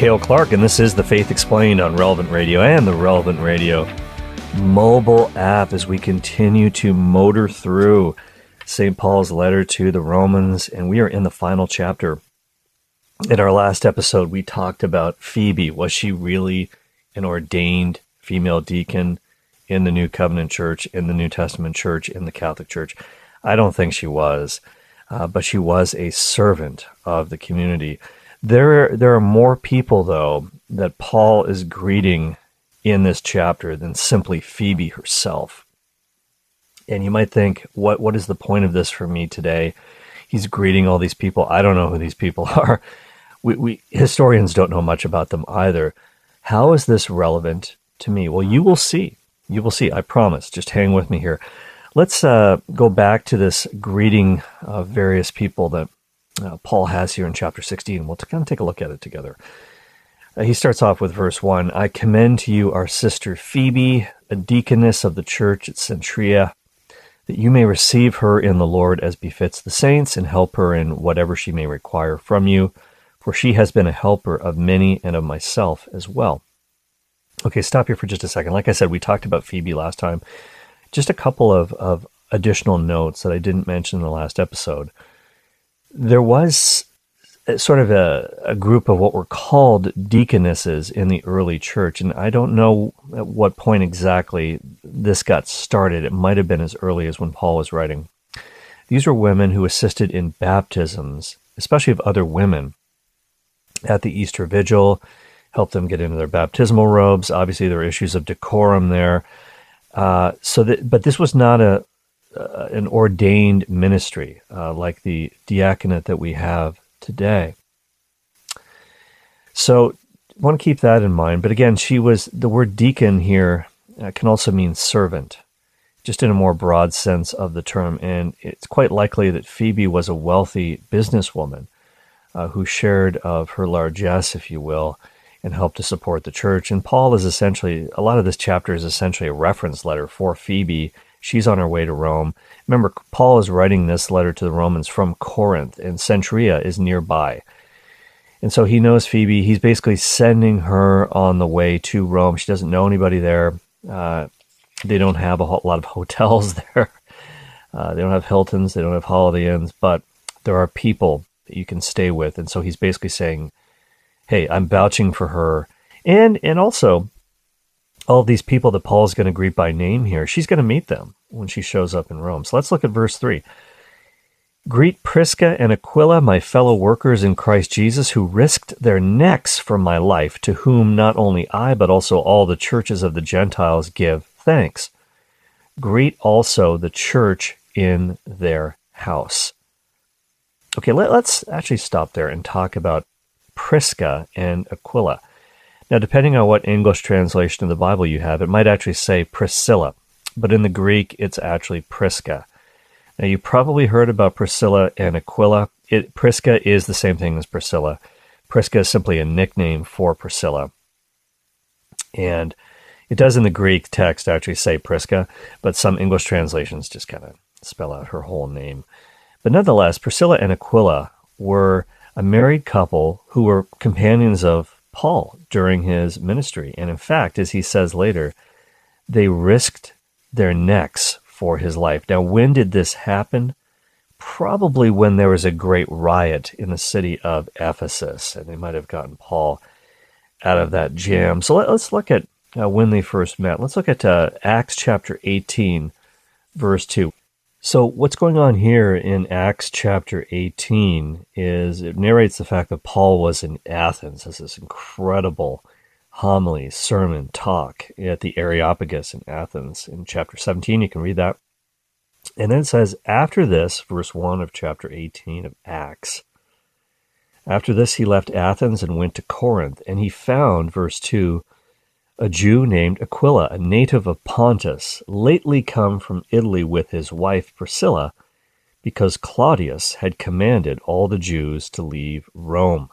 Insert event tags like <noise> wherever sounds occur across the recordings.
Cale Clark, and this is The Faith Explained on Relevant Radio and the Relevant Radio mobile app as we continue to motor through St. Paul's letter to the Romans, and we are in the final chapter. In our last episode, we talked about Phoebe. Was she really an ordained female deacon in the New Covenant Church, in the New Testament Church, in the Catholic Church? I don't think she was, uh, but she was a servant of the community. There, there are more people, though, that Paul is greeting in this chapter than simply Phoebe herself. And you might think, what, what is the point of this for me today? He's greeting all these people. I don't know who these people <laughs> are. We, we historians don't know much about them either. How is this relevant to me? Well, you will see. You will see. I promise. Just hang with me here. Let's uh, go back to this greeting of various people that uh, Paul has here in chapter 16. We'll kind of take a look at it together. Uh, he starts off with verse 1 I commend to you our sister Phoebe, a deaconess of the church at Cenchrea, that you may receive her in the Lord as befits the saints, and help her in whatever she may require from you, for she has been a helper of many and of myself as well. Okay, stop here for just a second. Like I said, we talked about Phoebe last time. Just a couple of, of additional notes that I didn't mention in the last episode there was sort of a, a group of what were called deaconesses in the early church. And I don't know at what point exactly this got started. It might have been as early as when Paul was writing. These were women who assisted in baptisms, especially of other women, at the Easter Vigil, helped them get into their baptismal robes. Obviously, there were issues of decorum there. Uh, so that, but this was not a, uh, an ordained ministry uh, like the diaconate that we have today. So, want to keep that in mind. But again, she was the word deacon here uh, can also mean servant, just in a more broad sense of the term. And it's quite likely that Phoebe was a wealthy businesswoman uh, who shared of her largesse, if you will, and helped to support the church. And Paul is essentially, a lot of this chapter is essentially a reference letter for Phoebe She's on her way to Rome. Remember, Paul is writing this letter to the Romans from Corinth, and Cenchrea is nearby. And so he knows Phoebe. He's basically sending her on the way to Rome. She doesn't know anybody there. Uh, they don't have a lot of <laughs> hotels there. Uh, they don't have Hiltons. They don't have Holiday Inns, but there are people that you can stay with. And so he's basically saying, "Hey, I'm vouching for her." And and also, all these people that Paul's going to greet by name here, she's going to meet them when she shows up in Rome. So let's look at verse 3. Greet Prisca and Aquila, my fellow workers in Christ Jesus, who risked their necks for my life, to whom not only I, but also all the churches of the Gentiles give thanks. Greet also the church in their house. Okay, let, us actually stop there and talk about Prisca and Aquila. Now, depending on what English translation of the Bible you have, it might actually say Priscilla, but in the Greek, it's actually Prisca. Now, you probably heard about Priscilla and Aquila. It, Prisca is the same thing as Priscilla. Prisca is simply a nickname for Priscilla. And it does in the Greek text actually say Prisca, but some English translations just kind of spell out her whole name. But nonetheless, Priscilla and Aquila were a married couple who were companions of Paul during his ministry. And in fact, as he says later, they risked their necks for his life. Now, when did this happen? Probably when there was a great riot in the city of Ephesus, and they might have gotten Paul out of that jam. So let, us look at uh, when they first met. Let's look at uh, Acts chapter 18, verse 2. So, what's going on here in Acts chapter 18 is it narrates the fact that Paul was in Athens as this incredible homily, sermon, talk at the Areopagus in Athens. In chapter 17, you can read that. And then it says, after this, verse 1 of chapter 18 of Acts, after this he left Athens and went to Corinth, and he found, verse 2, a Jew named Aquila, a native of Pontus, lately come from Italy with his wife Priscilla, because Claudius had commanded all the Jews to leave Rome.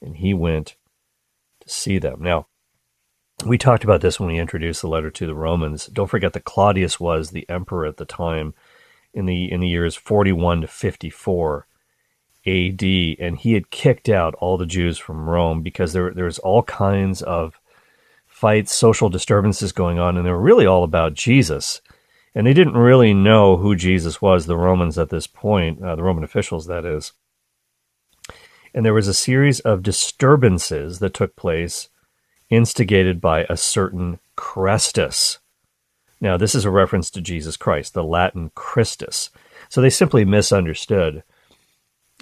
And he went to see them. Now, we talked about this when we introduced the letter to the Romans. Don't forget that Claudius was the emperor at the time in the in the years 41 to 54 AD, and he had kicked out all the Jews from Rome because there there was all kinds of fights, social disturbances going on, and they were really all about Jesus. And they didn't really know who Jesus was, the Romans at this point, uh, the Roman officials, that is. And there was a series of disturbances that took place, instigated by a certain Chrestus. Now, this is a reference to Jesus Christ, the Latin Christus. So they simply misunderstood.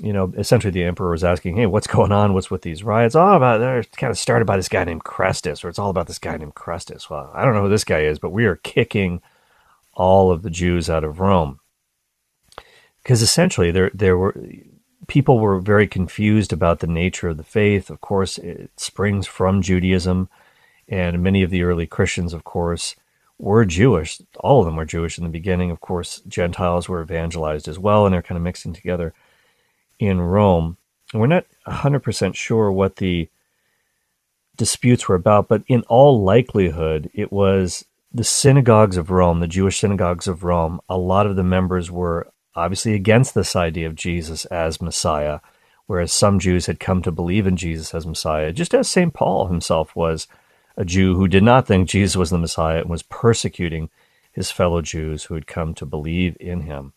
You know, essentially the emperor was asking, hey, what's going on? What's with these riots? Oh, about they're kind of started by this guy named Chrestus, or it's all about this guy named Chrestus. Well, I don't know who this guy is, but we are kicking all of the Jews out of Rome. Because essentially, there there were people were very confused about the nature of the faith. Of course, it springs from Judaism, and many of the early Christians, of course, were Jewish. All of them were Jewish in the beginning. Of course, Gentiles were evangelized as well, and they're kind of mixing together in Rome. And we're not 100% sure what the disputes were about, but in all likelihood, it was the synagogues of Rome, the Jewish synagogues of Rome, a lot of the members were obviously against this idea of Jesus as Messiah, whereas some Jews had come to believe in Jesus as Messiah, just as St. Paul himself was a Jew who did not think Jesus was the Messiah and was persecuting his fellow Jews who had come to believe in him.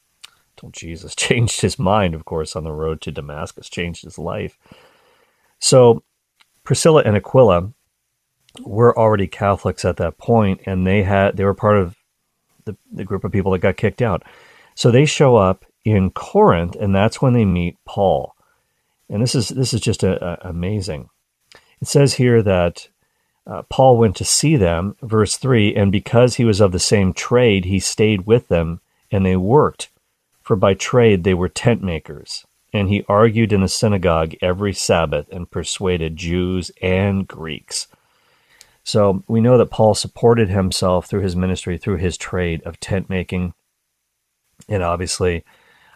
Until Jesus <laughs> changed his mind, of course, on the road to Damascus, changed his life. So Priscilla and Aquila were already Catholics at that point, and they had they were part of the, the group of people that got kicked out. So they show up in Corinth, and that's when they meet Paul. And this is this is just a, a amazing. It says here that uh, Paul went to see them, verse three, and because he was of the same trade, he stayed with them, and they worked, for by trade they were tent makers. And he argued in the synagogue every Sabbath and persuaded Jews and Greeks. So we know that Paul supported himself through his ministry, through his trade of tent making. And obviously,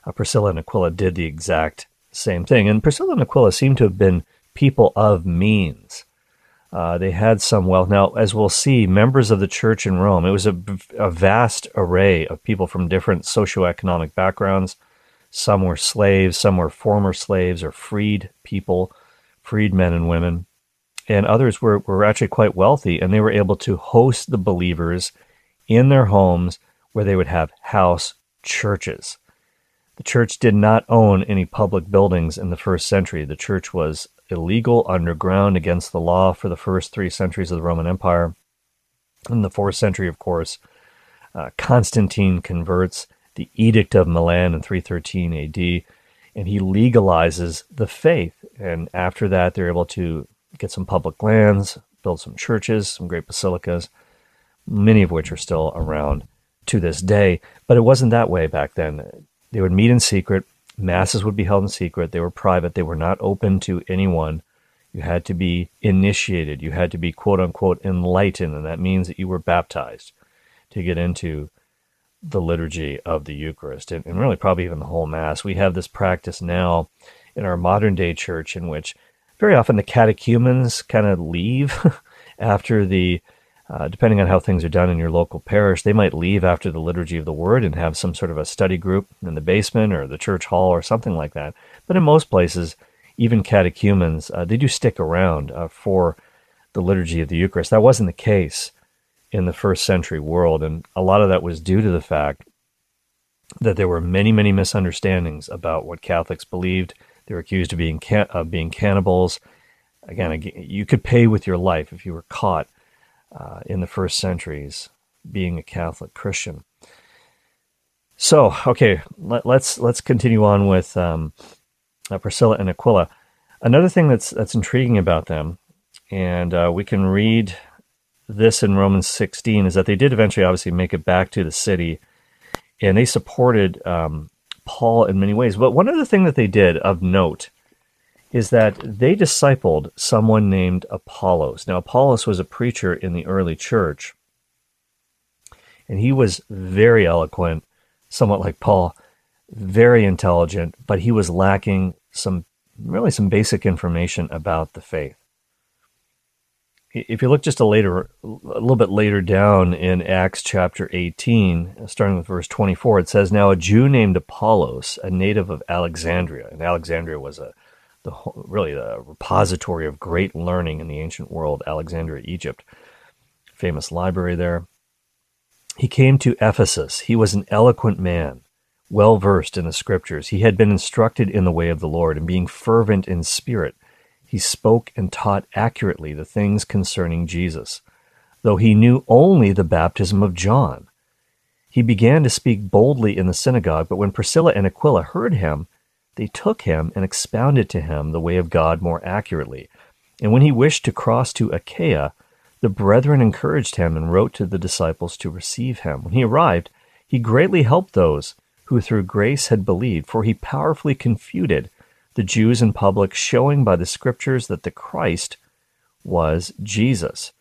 uh, Priscilla and Aquila did the exact same thing. And Priscilla and Aquila seem to have been people of means. Uh, they had some wealth. Now, as we'll see, members of the church in Rome, it was a, a vast array of people from different socioeconomic backgrounds. Some were slaves, some were former slaves or freed people, freed men and women and others were, were actually quite wealthy, and they were able to host the believers in their homes where they would have house churches. The church did not own any public buildings in the first century. The church was illegal underground against the law for the first three centuries of the Roman Empire. In the fourth century, of course, uh, Constantine converts the Edict of Milan in 313 AD, and he legalizes the faith. And after that, they're able to get some public lands, build some churches, some great basilicas, many of which are still around to this day. But it wasn't that way back then. They would meet in secret, masses would be held in secret, they were private, they were not open to anyone. You had to be initiated, you had to be quote unquote enlightened, and that means that you were baptized to get into the liturgy of the Eucharist and, and really probably even the whole Mass. We have this practice now in our modern day church in which very often the catechumens kind of leave <laughs> after the, uh, depending on how things are done in your local parish, they might leave after the liturgy of the word and have some sort of a study group in the basement or the church hall or something like that. But in most places, even catechumens, uh, they do stick around uh, for the liturgy of the Eucharist. That wasn't the case in the first century world, and a lot of that was due to the fact that there were many, many misunderstandings about what Catholics believed they were accused of being can- of being cannibals. Again, you could pay with your life if you were caught uh, in the first centuries being a Catholic Christian. So, okay, let, us let's, let's continue on with um, uh, Priscilla and Aquila. Another thing that's that's intriguing about them, and uh, we can read this in Romans 16, is that they did eventually, obviously, make it back to the city, and they supported um, Paul in many ways. But one other thing that they did of note is that they discipled someone named Apollos. Now, Apollos was a preacher in the early church, and he was very eloquent, somewhat like Paul, very intelligent, but he was lacking some really some basic information about the faith. if you look just a later, a little bit later down in Acts chapter 18, starting with verse 24, it says, Now a Jew named Apollos, a native of Alexandria, and Alexandria was a the really the repository of great learning in the ancient world, Alexandria, Egypt, famous library there. He came to Ephesus. He was an eloquent man, well versed in the scriptures. He had been instructed in the way of the Lord, and being fervent in spirit, he spoke and taught accurately the things concerning Jesus, though he knew only the baptism of John. He began to speak boldly in the synagogue, but when Priscilla and Aquila heard him, they took him and expounded to him the way of God more accurately. And when he wished to cross to Achaia, the brethren encouraged him and wrote to the disciples to receive him. When he arrived, he greatly helped those who through grace had believed, for he powerfully confuted the Jews in public, showing by the scriptures that the Christ was Jesus.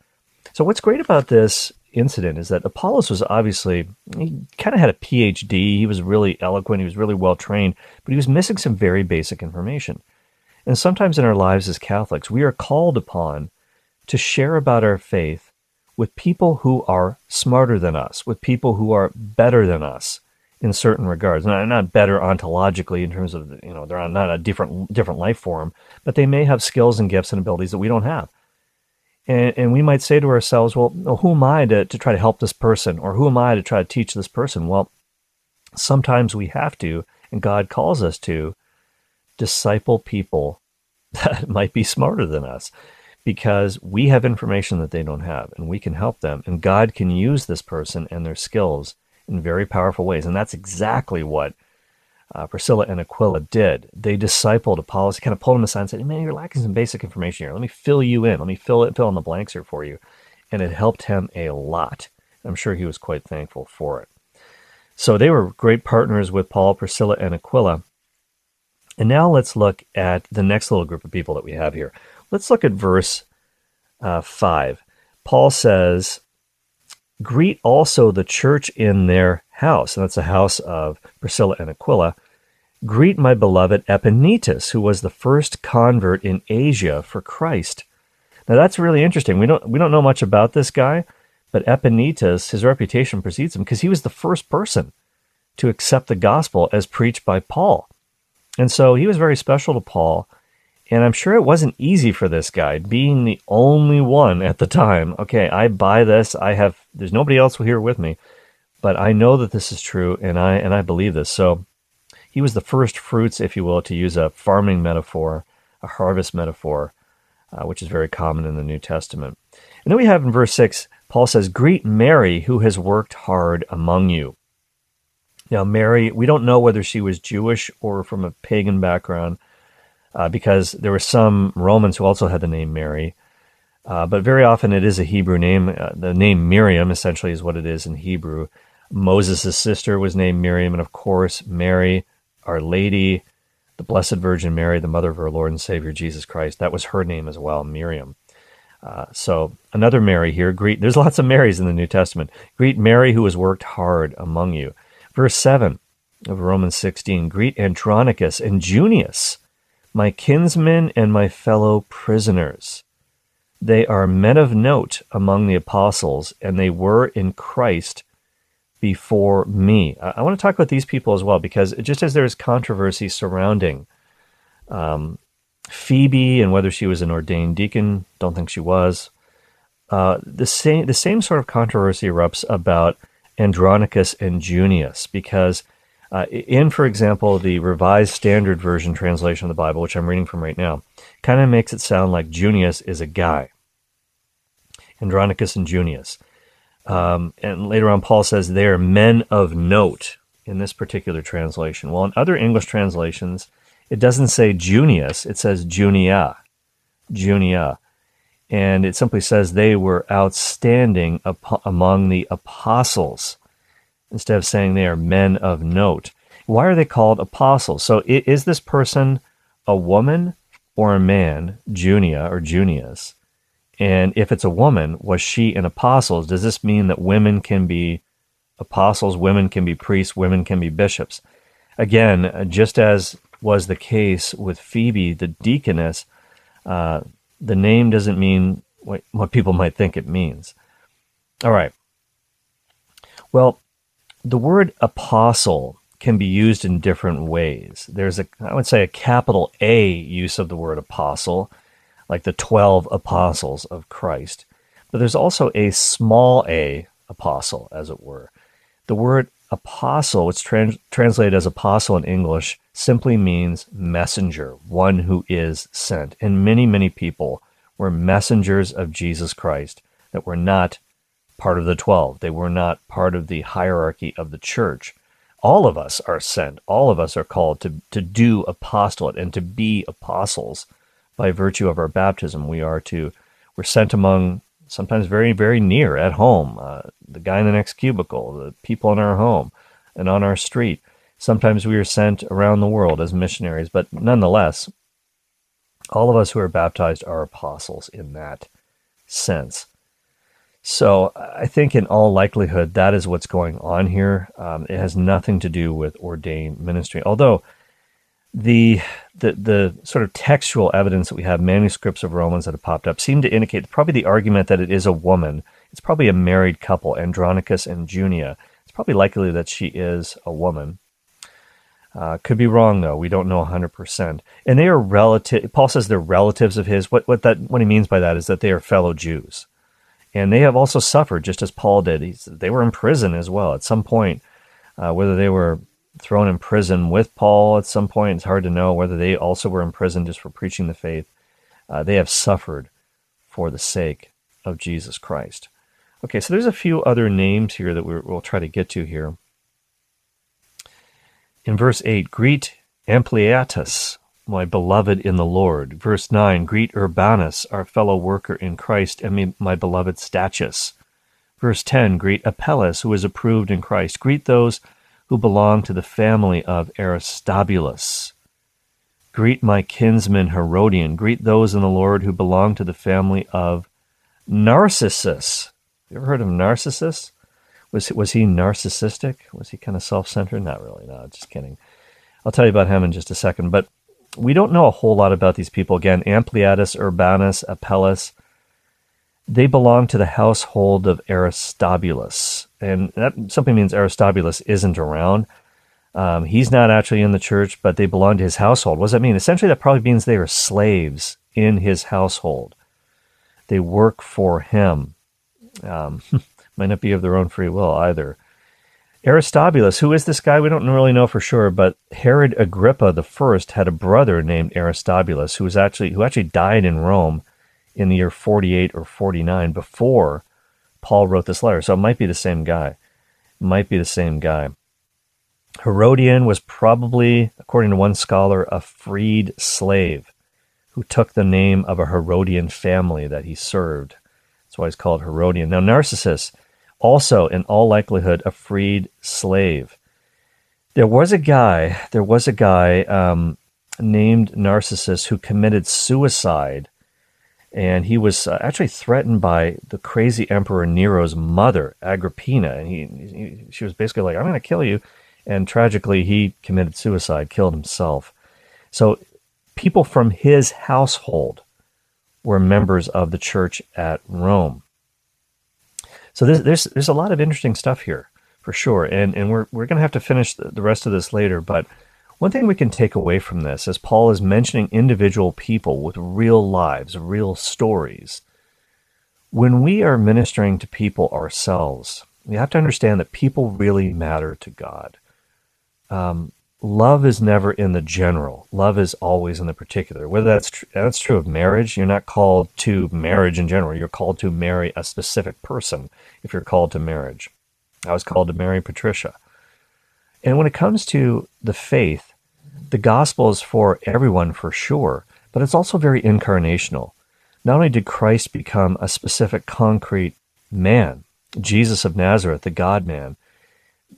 So, what's great about this incident is that Apollos was obviously, he kind of had a PhD. He was really eloquent. He was really well trained, but he was missing some very basic information. And sometimes in our lives as Catholics, we are called upon to share about our faith with people who are smarter than us, with people who are better than us, in certain regards. Not, not better ontologically in terms of you know they're not a different different life form, but they may have skills and gifts and abilities that we don't have. And, and we might say to ourselves, well, who am I to, to try to help this person, or who am I to try to teach this person? Well, sometimes we have to, and God calls us to disciple people <laughs> that might be smarter than us because we have information that they don't have and we can help them and God can use this person and their skills in very powerful ways. And that's exactly what uh, Priscilla and Aquila did. They discipled Apollos, kind of pulled him aside and said, Man, you're lacking some basic information here. Let me fill you in. Let me fill it, fill in the blanks here for you. And it helped him a lot. I'm sure he was quite thankful for it. So they were great partners with Paul, Priscilla, and Aquila. And now let's look at the next little group of people that we have here. Let's look at verse uh, 5. Paul says, Greet also the church in their house, and that's the house of Priscilla and Aquila. Greet my beloved Epaenetus, who was the first convert in Asia for Christ. Now that's really interesting. We don't we don't know much about this guy, but Epaenetus, his reputation precedes him because he was the first person to accept the gospel as preached by Paul. And so he was very special to Paul. And I'm sure it wasn't easy for this guy, being the only one at the time. Okay, I buy this. I have, there's nobody else here with me, but I know that this is true and I, and I believe this. So he was the first fruits, if you will, to use a farming metaphor, a harvest metaphor, uh, which is very common in the New Testament. And then we have in verse 6, Paul says, Greet Mary, who has worked hard among you. Now, Mary, we don't know whether she was Jewish or from a pagan background uh, because there were some Romans who also had the name Mary. Uh, but very often it is a Hebrew name. Uh, the name Miriam essentially is what it is in Hebrew. Moses' sister was named Miriam, and of course, Mary, Our Lady, the Blessed Virgin Mary, the mother of our Lord and Savior Jesus Christ, that was her name as well, Miriam. Uh, so another Mary here. Greet. There's lots of Marys in the New Testament. Greet Mary who has worked hard among you. Verse seven of Romans 16. Greet Andronicus and Junias, my kinsmen and my fellow prisoners. They are men of note among the apostles, and they were in Christ before me. I, want to talk about these people as well, because just as there's controversy surrounding um, Phoebe and whether she was an ordained deacon, don't think she was. Uh, the same the same sort of controversy erupts about Andronicus and Junius because uh, in, for example, the Revised Standard Version translation of the Bible, which I'm reading from right now, kind of makes it sound like Junius is a guy. Andronicus and Junius. Um, and later on, Paul says they are men of note in this particular translation. Well, in other English translations, it doesn't say Junius, it says Junia. Junia. And it simply says they were outstanding among the apostles instead of saying they are men of note. Why are they called apostles? So is this person a woman or a man, Junia or Junius? And if it's a woman, was she an apostle? Does this mean that women can be apostles, women can be priests, women can be bishops? Again, just as was the case with Phoebe, the deaconess, uh, the name doesn't mean what, what people might think it means. All right. Well, the word apostle can be used in different ways. There's a, I would say, a capital A use of the word apostle, like the 12 apostles of Christ. But there's also a small a apostle, as it were. The word apostle, which trans- translated as apostle in English, simply means messenger, one who is sent. And many, many people were messengers of Jesus Christ that were not part of the 12. They were not part of the hierarchy of the church. All of us are sent. All of us are called to, to do apostolate and to be apostles by virtue of our baptism. We are to, we're sent among sometimes very, very near at home, uh, the guy in the next cubicle, the people in our home and on our street. Sometimes we are sent around the world as missionaries, but nonetheless, all of us who are baptized are apostles in that sense. So I think, in all likelihood, that is what's going on here. Um, it has nothing to do with ordained ministry, although the, the the sort of textual evidence that we have, manuscripts of Romans that have popped up, seem to indicate probably the argument that it is a woman. It's probably a married couple, Andronicus and Junia. It's probably likely that she is a woman. Uh, could be wrong though. We don't know 100%. And they are relative. Paul says they're relatives of his. What what that what he means by that is that they are fellow Jews, and they have also suffered just as Paul did. He's, they were in prison as well at some point. Uh, whether they were thrown in prison with Paul at some point, it's hard to know. Whether they also were in prison just for preaching the faith, uh, they have suffered for the sake of Jesus Christ. Okay, so there's a few other names here that we'll try to get to here. In verse 8, greet Ampliatus, my beloved in the Lord. Verse 9, greet Urbanus, our fellow worker in Christ, and my beloved Stachys. Verse 10, greet Apelles, who is approved in Christ. Greet those who belong to the family of Aristobulus. Greet my kinsman Herodian. Greet those in the Lord who belong to the family of Narcissus. You ever heard of Narcissus? Was was he narcissistic? Was he kind of self-centered? Not really. No, just kidding. I'll tell you about him in just a second. But we don't know a whole lot about these people. Again, Ampliatus, Urbanus, Apelles. They belong to the household of Aristobulus, and that simply means Aristobulus isn't around. Um, he's not actually in the church, but they belong to his household. What does that mean? Essentially, that probably means they are slaves in his household. They work for him. Um, <laughs> might not be of their own free will either. Aristobulus, who is this guy? We don't really know for sure, but Herod Agrippa the First had a brother named Aristobulus who was actually who actually died in Rome in the year 48 or 49 before Paul wrote this letter. So it might be the same guy. It might be the same guy. Herodian was probably, according to one scholar, a freed slave who took the name of a Herodian family that he served. That's why he's called Herodian. Now, Narcissus also in all likelihood a freed slave. There was a guy, there was a guy um, named Narcissus who committed suicide, and he was uh, actually threatened by the crazy Emperor Nero's mother, Agrippina, and he, he she was basically like, "I'm going to kill you," and tragically he committed suicide, killed himself. So people from his household were members of the church at Rome. So there's, there's there's a lot of interesting stuff here for sure, and and we're we're going to have to finish the, the rest of this later. But one thing we can take away from this, as Paul is mentioning individual people with real lives, real stories, when we are ministering to people ourselves, we have to understand that people really matter to God. Um, love is never in the general. Love is always in the particular. Whether that's tr- that's true of marriage, you're not called to marriage in general. You're called to marry a specific person if you're called to marriage. I was called to marry Patricia. And when it comes to the faith, the gospel is for everyone for sure, but it's also very incarnational. Not only did Christ become a specific concrete man, Jesus of Nazareth, the God man,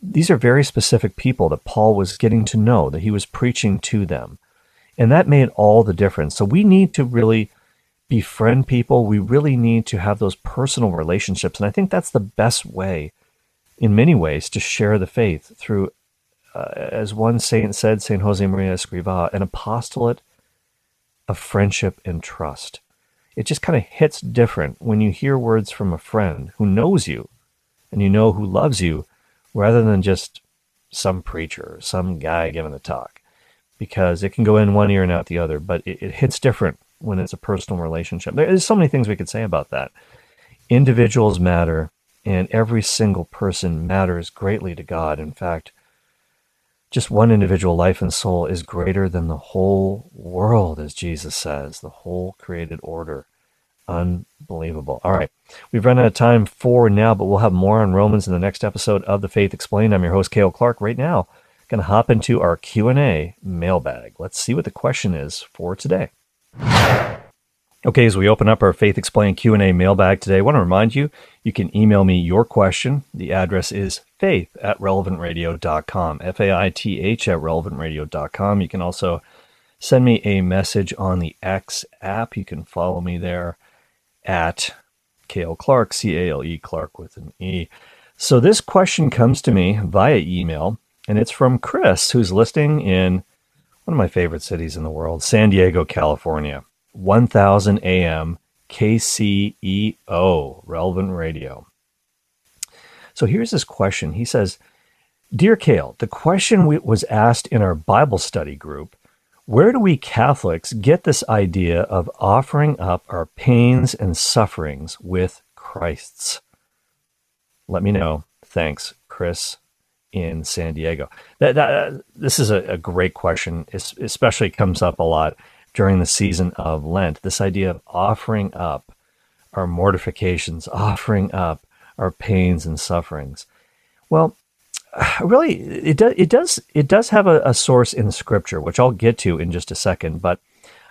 these are very specific people that Paul was getting to know, that he was preaching to them. And that made all the difference. So we need to really befriend people. We really need to have those personal relationships. And I think that's the best way, in many ways, to share the faith through, uh, as one saint said, St. Josemaría Escrivá, an apostolate of friendship and trust. it just kind of hits different when you hear words from a friend who knows you and you know who loves you rather than just some preacher, some guy giving a talk, because it can go in one ear and out the other, but it, it hits different when it's a personal relationship. There's so many things we could say about that. Individuals matter, and every single person matters greatly to God. In fact, just one individual life and soul is greater than the whole world, as Jesus says, the whole created order. Unbelievable. All right. We've run out of time for now, but we'll have more on Romans in the next episode of The Faith Explained. I'm your host, Cale Clark. Right now, going to hop into our Q&A mailbag. Let's see what the question is for today. Okay, as we open up our Faith Explained Q&A mailbag today, I want to remind you, you can email me your question. The address is faith at relevantradio.com, F-A-I-T-H at relevantradio.com. You can also send me a message on the X app. You can follow me there at Cale Clark, C-A-L-E Clark with an E. So this question comes to me via email, and it's from Chris, who's listening in one of my favorite cities in the world, San Diego, California. 1000 AM KCEO, Relevant Radio. So here's this question. He says, Dear Cale, the question was asked in our Bible study group where do we Catholics get this idea of offering up our pains and sufferings with Christ's? Let me know. Thanks, Chris in San Diego. That, that this is a, a great question. It especially comes up a lot during the season of Lent. This idea of offering up our mortifications, <laughs> offering up our pains and sufferings. Well, <sighs> really, it does. It does. It does have a, a source in Scripture, which I'll get to in just a second. But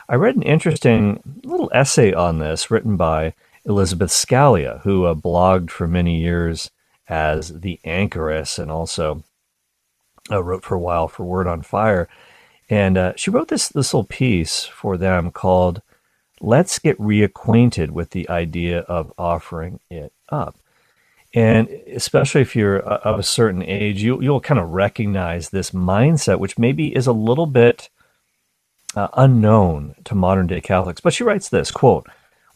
I read an interesting little essay on this written by Elizabeth Scalia, who uh, blogged for many years as the anchoress and also uh, wrote for a while for Word on Fire. And uh, she wrote this, this little piece for them called Let's Get Reacquainted with the Idea of Offering It Up. And especially if you're of a certain age, you, you'll kind of recognize this mindset, which maybe is a little bit uh, unknown to modern day Catholics. But she writes this quote,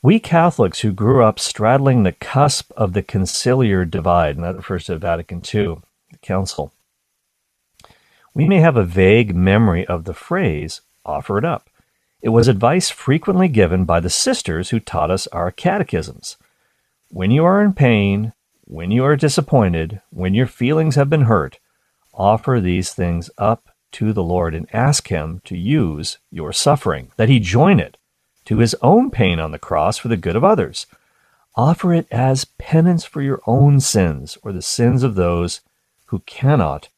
we Catholics who grew up straddling the cusp of the conciliar divide, and that refers to Vatican II, the Council, we may have a vague memory of the phrase, offer it up. It was advice frequently given by the sisters who taught us our catechisms. When you are in pain, when you are disappointed, when your feelings have been hurt, offer these things up to the Lord and ask Him to use your suffering, that He join it to His own pain on the cross for the good of others. Offer it as penance for your own sins or the sins of those who cannot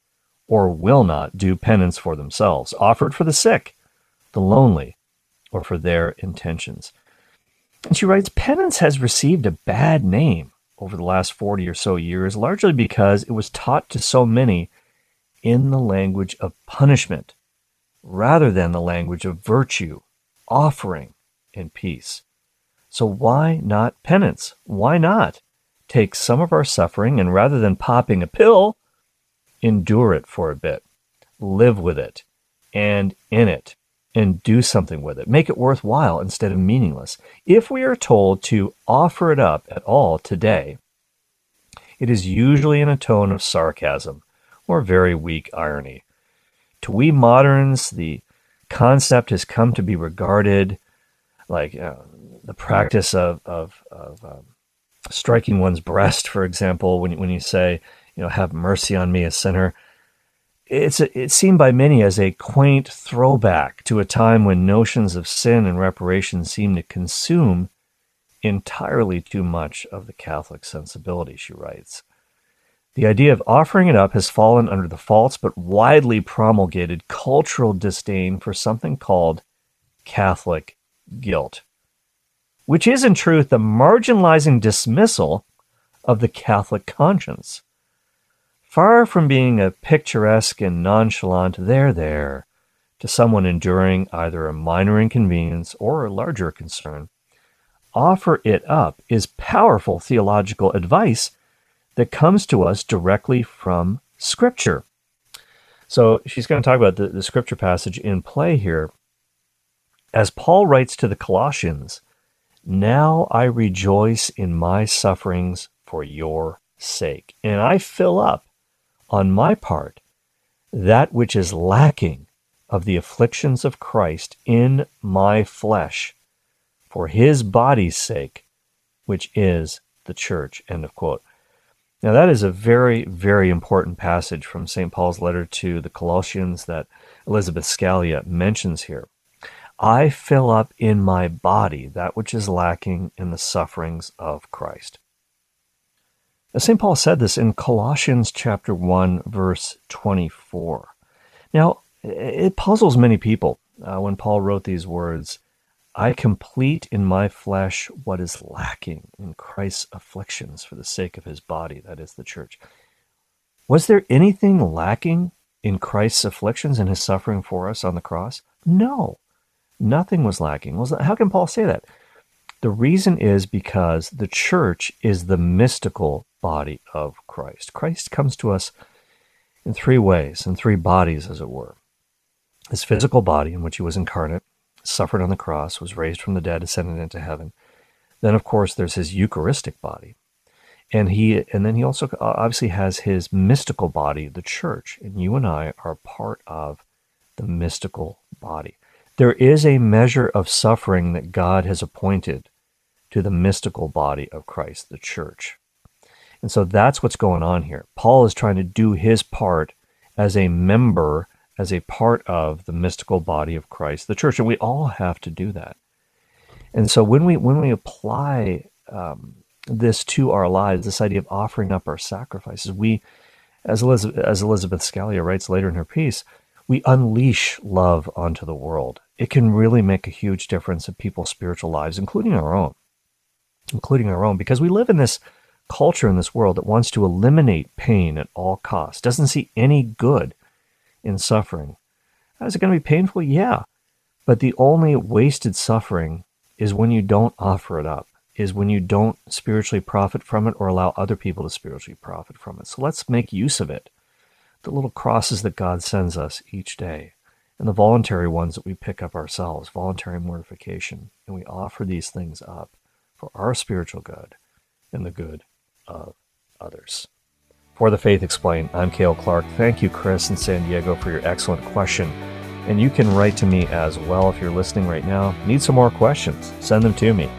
or will not do penance for themselves, offered for the sick, the lonely, or for their intentions. And she writes Penance has received a bad name over the last 40 or so years, largely because it was taught to so many in the language of punishment rather than the language of virtue, offering, and peace. So why not penance? Why not take some of our suffering and rather than popping a pill, endure it for a bit, live with it, and in it, and do something with it. Make it worthwhile instead of meaningless. If we are told to offer it up at all today, it is usually in a tone of sarcasm or very weak irony. To we moderns, the concept has come to be regarded like uh, the practice of, of, of um, striking one's breast, for example, when, when you say, you know, have mercy on me, a sinner. It's, it's seen by many as a quaint throwback to a time when notions of sin and reparation seem to consume entirely too much of the Catholic sensibility, she writes. The idea of offering it up has fallen under the false but widely promulgated cultural disdain for something called Catholic guilt, which is in truth the marginalizing dismissal of the Catholic conscience. Far from being a picturesque and nonchalant there there to someone enduring either a minor inconvenience or a larger concern, offer it up is powerful theological advice that comes to us directly from Scripture. So she's going to talk about the, the Scripture passage in play here. As Paul writes to the Colossians, Now I rejoice in my sufferings for your sake. And I fill up on my part that which is lacking of the afflictions of Christ in my flesh for his body's sake, which is the church. End of quote. Now, that is a very, very important passage from St. Paul's letter to the Colossians that Elizabeth Scalia mentions here. I fill up in my body that which is lacking in the sufferings of Christ. St. Paul said this in Colossians chapter 1, verse 24. Now, it puzzles many people uh, when Paul wrote these words I complete in my flesh what is lacking in Christ's afflictions for the sake of his body, that is the church. Was there anything lacking in Christ's afflictions and his suffering for us on the cross? No, nothing was lacking. How can Paul say that? The reason is because the church is the mystical body of Christ. Christ comes to us in three ways, in three bodies, as it were. His physical body, in which he was incarnate, suffered on the cross, was raised from the dead, ascended into heaven. Then, of course, there's his Eucharistic body. And he, and then he also uh, obviously has his mystical body, the church. And you and I are part of the mystical body. There is a measure of suffering that God has appointed to the mystical body of Christ, the church. And so that's what's going on here. Paul is trying to do his part as a member as a part of the mystical body of Christ, the church, and we all have to do that. And so when we when we apply um, this to our lives, this idea of offering up our sacrifices, we, as Elizabeth, as Elizabeth Scalia writes later in her piece, we unleash love onto the world. It can really make a huge difference in people's spiritual lives, including our own, including our own, because we live in this culture in this world that wants to eliminate pain at all costs, doesn't see any good in suffering. Is it going to be painful? Yeah. But the only wasted suffering is when you don't offer it up, is when you don't spiritually profit from it or allow other people to spiritually profit from it. So let's make use of it. The little crosses that God sends us each day, and the voluntary ones that we pick up ourselves, voluntary mortification, and we offer these things up for our spiritual good and the good of others. For the Faith Explained, I'm Cale Clark. Thank you, Chris in San Diego, for your excellent question. And you can write to me as well if you're listening right now. Need some more questions? Send them to me.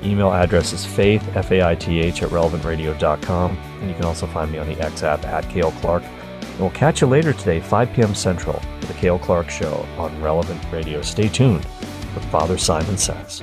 The email address is faith, F-A-I-T-H, at relevantradio.com. And you can also find me on the X app at Cale Clark. And we'll catch you later today, 5 p.m. Central, for the Cale Clark Show on Relevant Radio. Stay tuned what Father Simon says.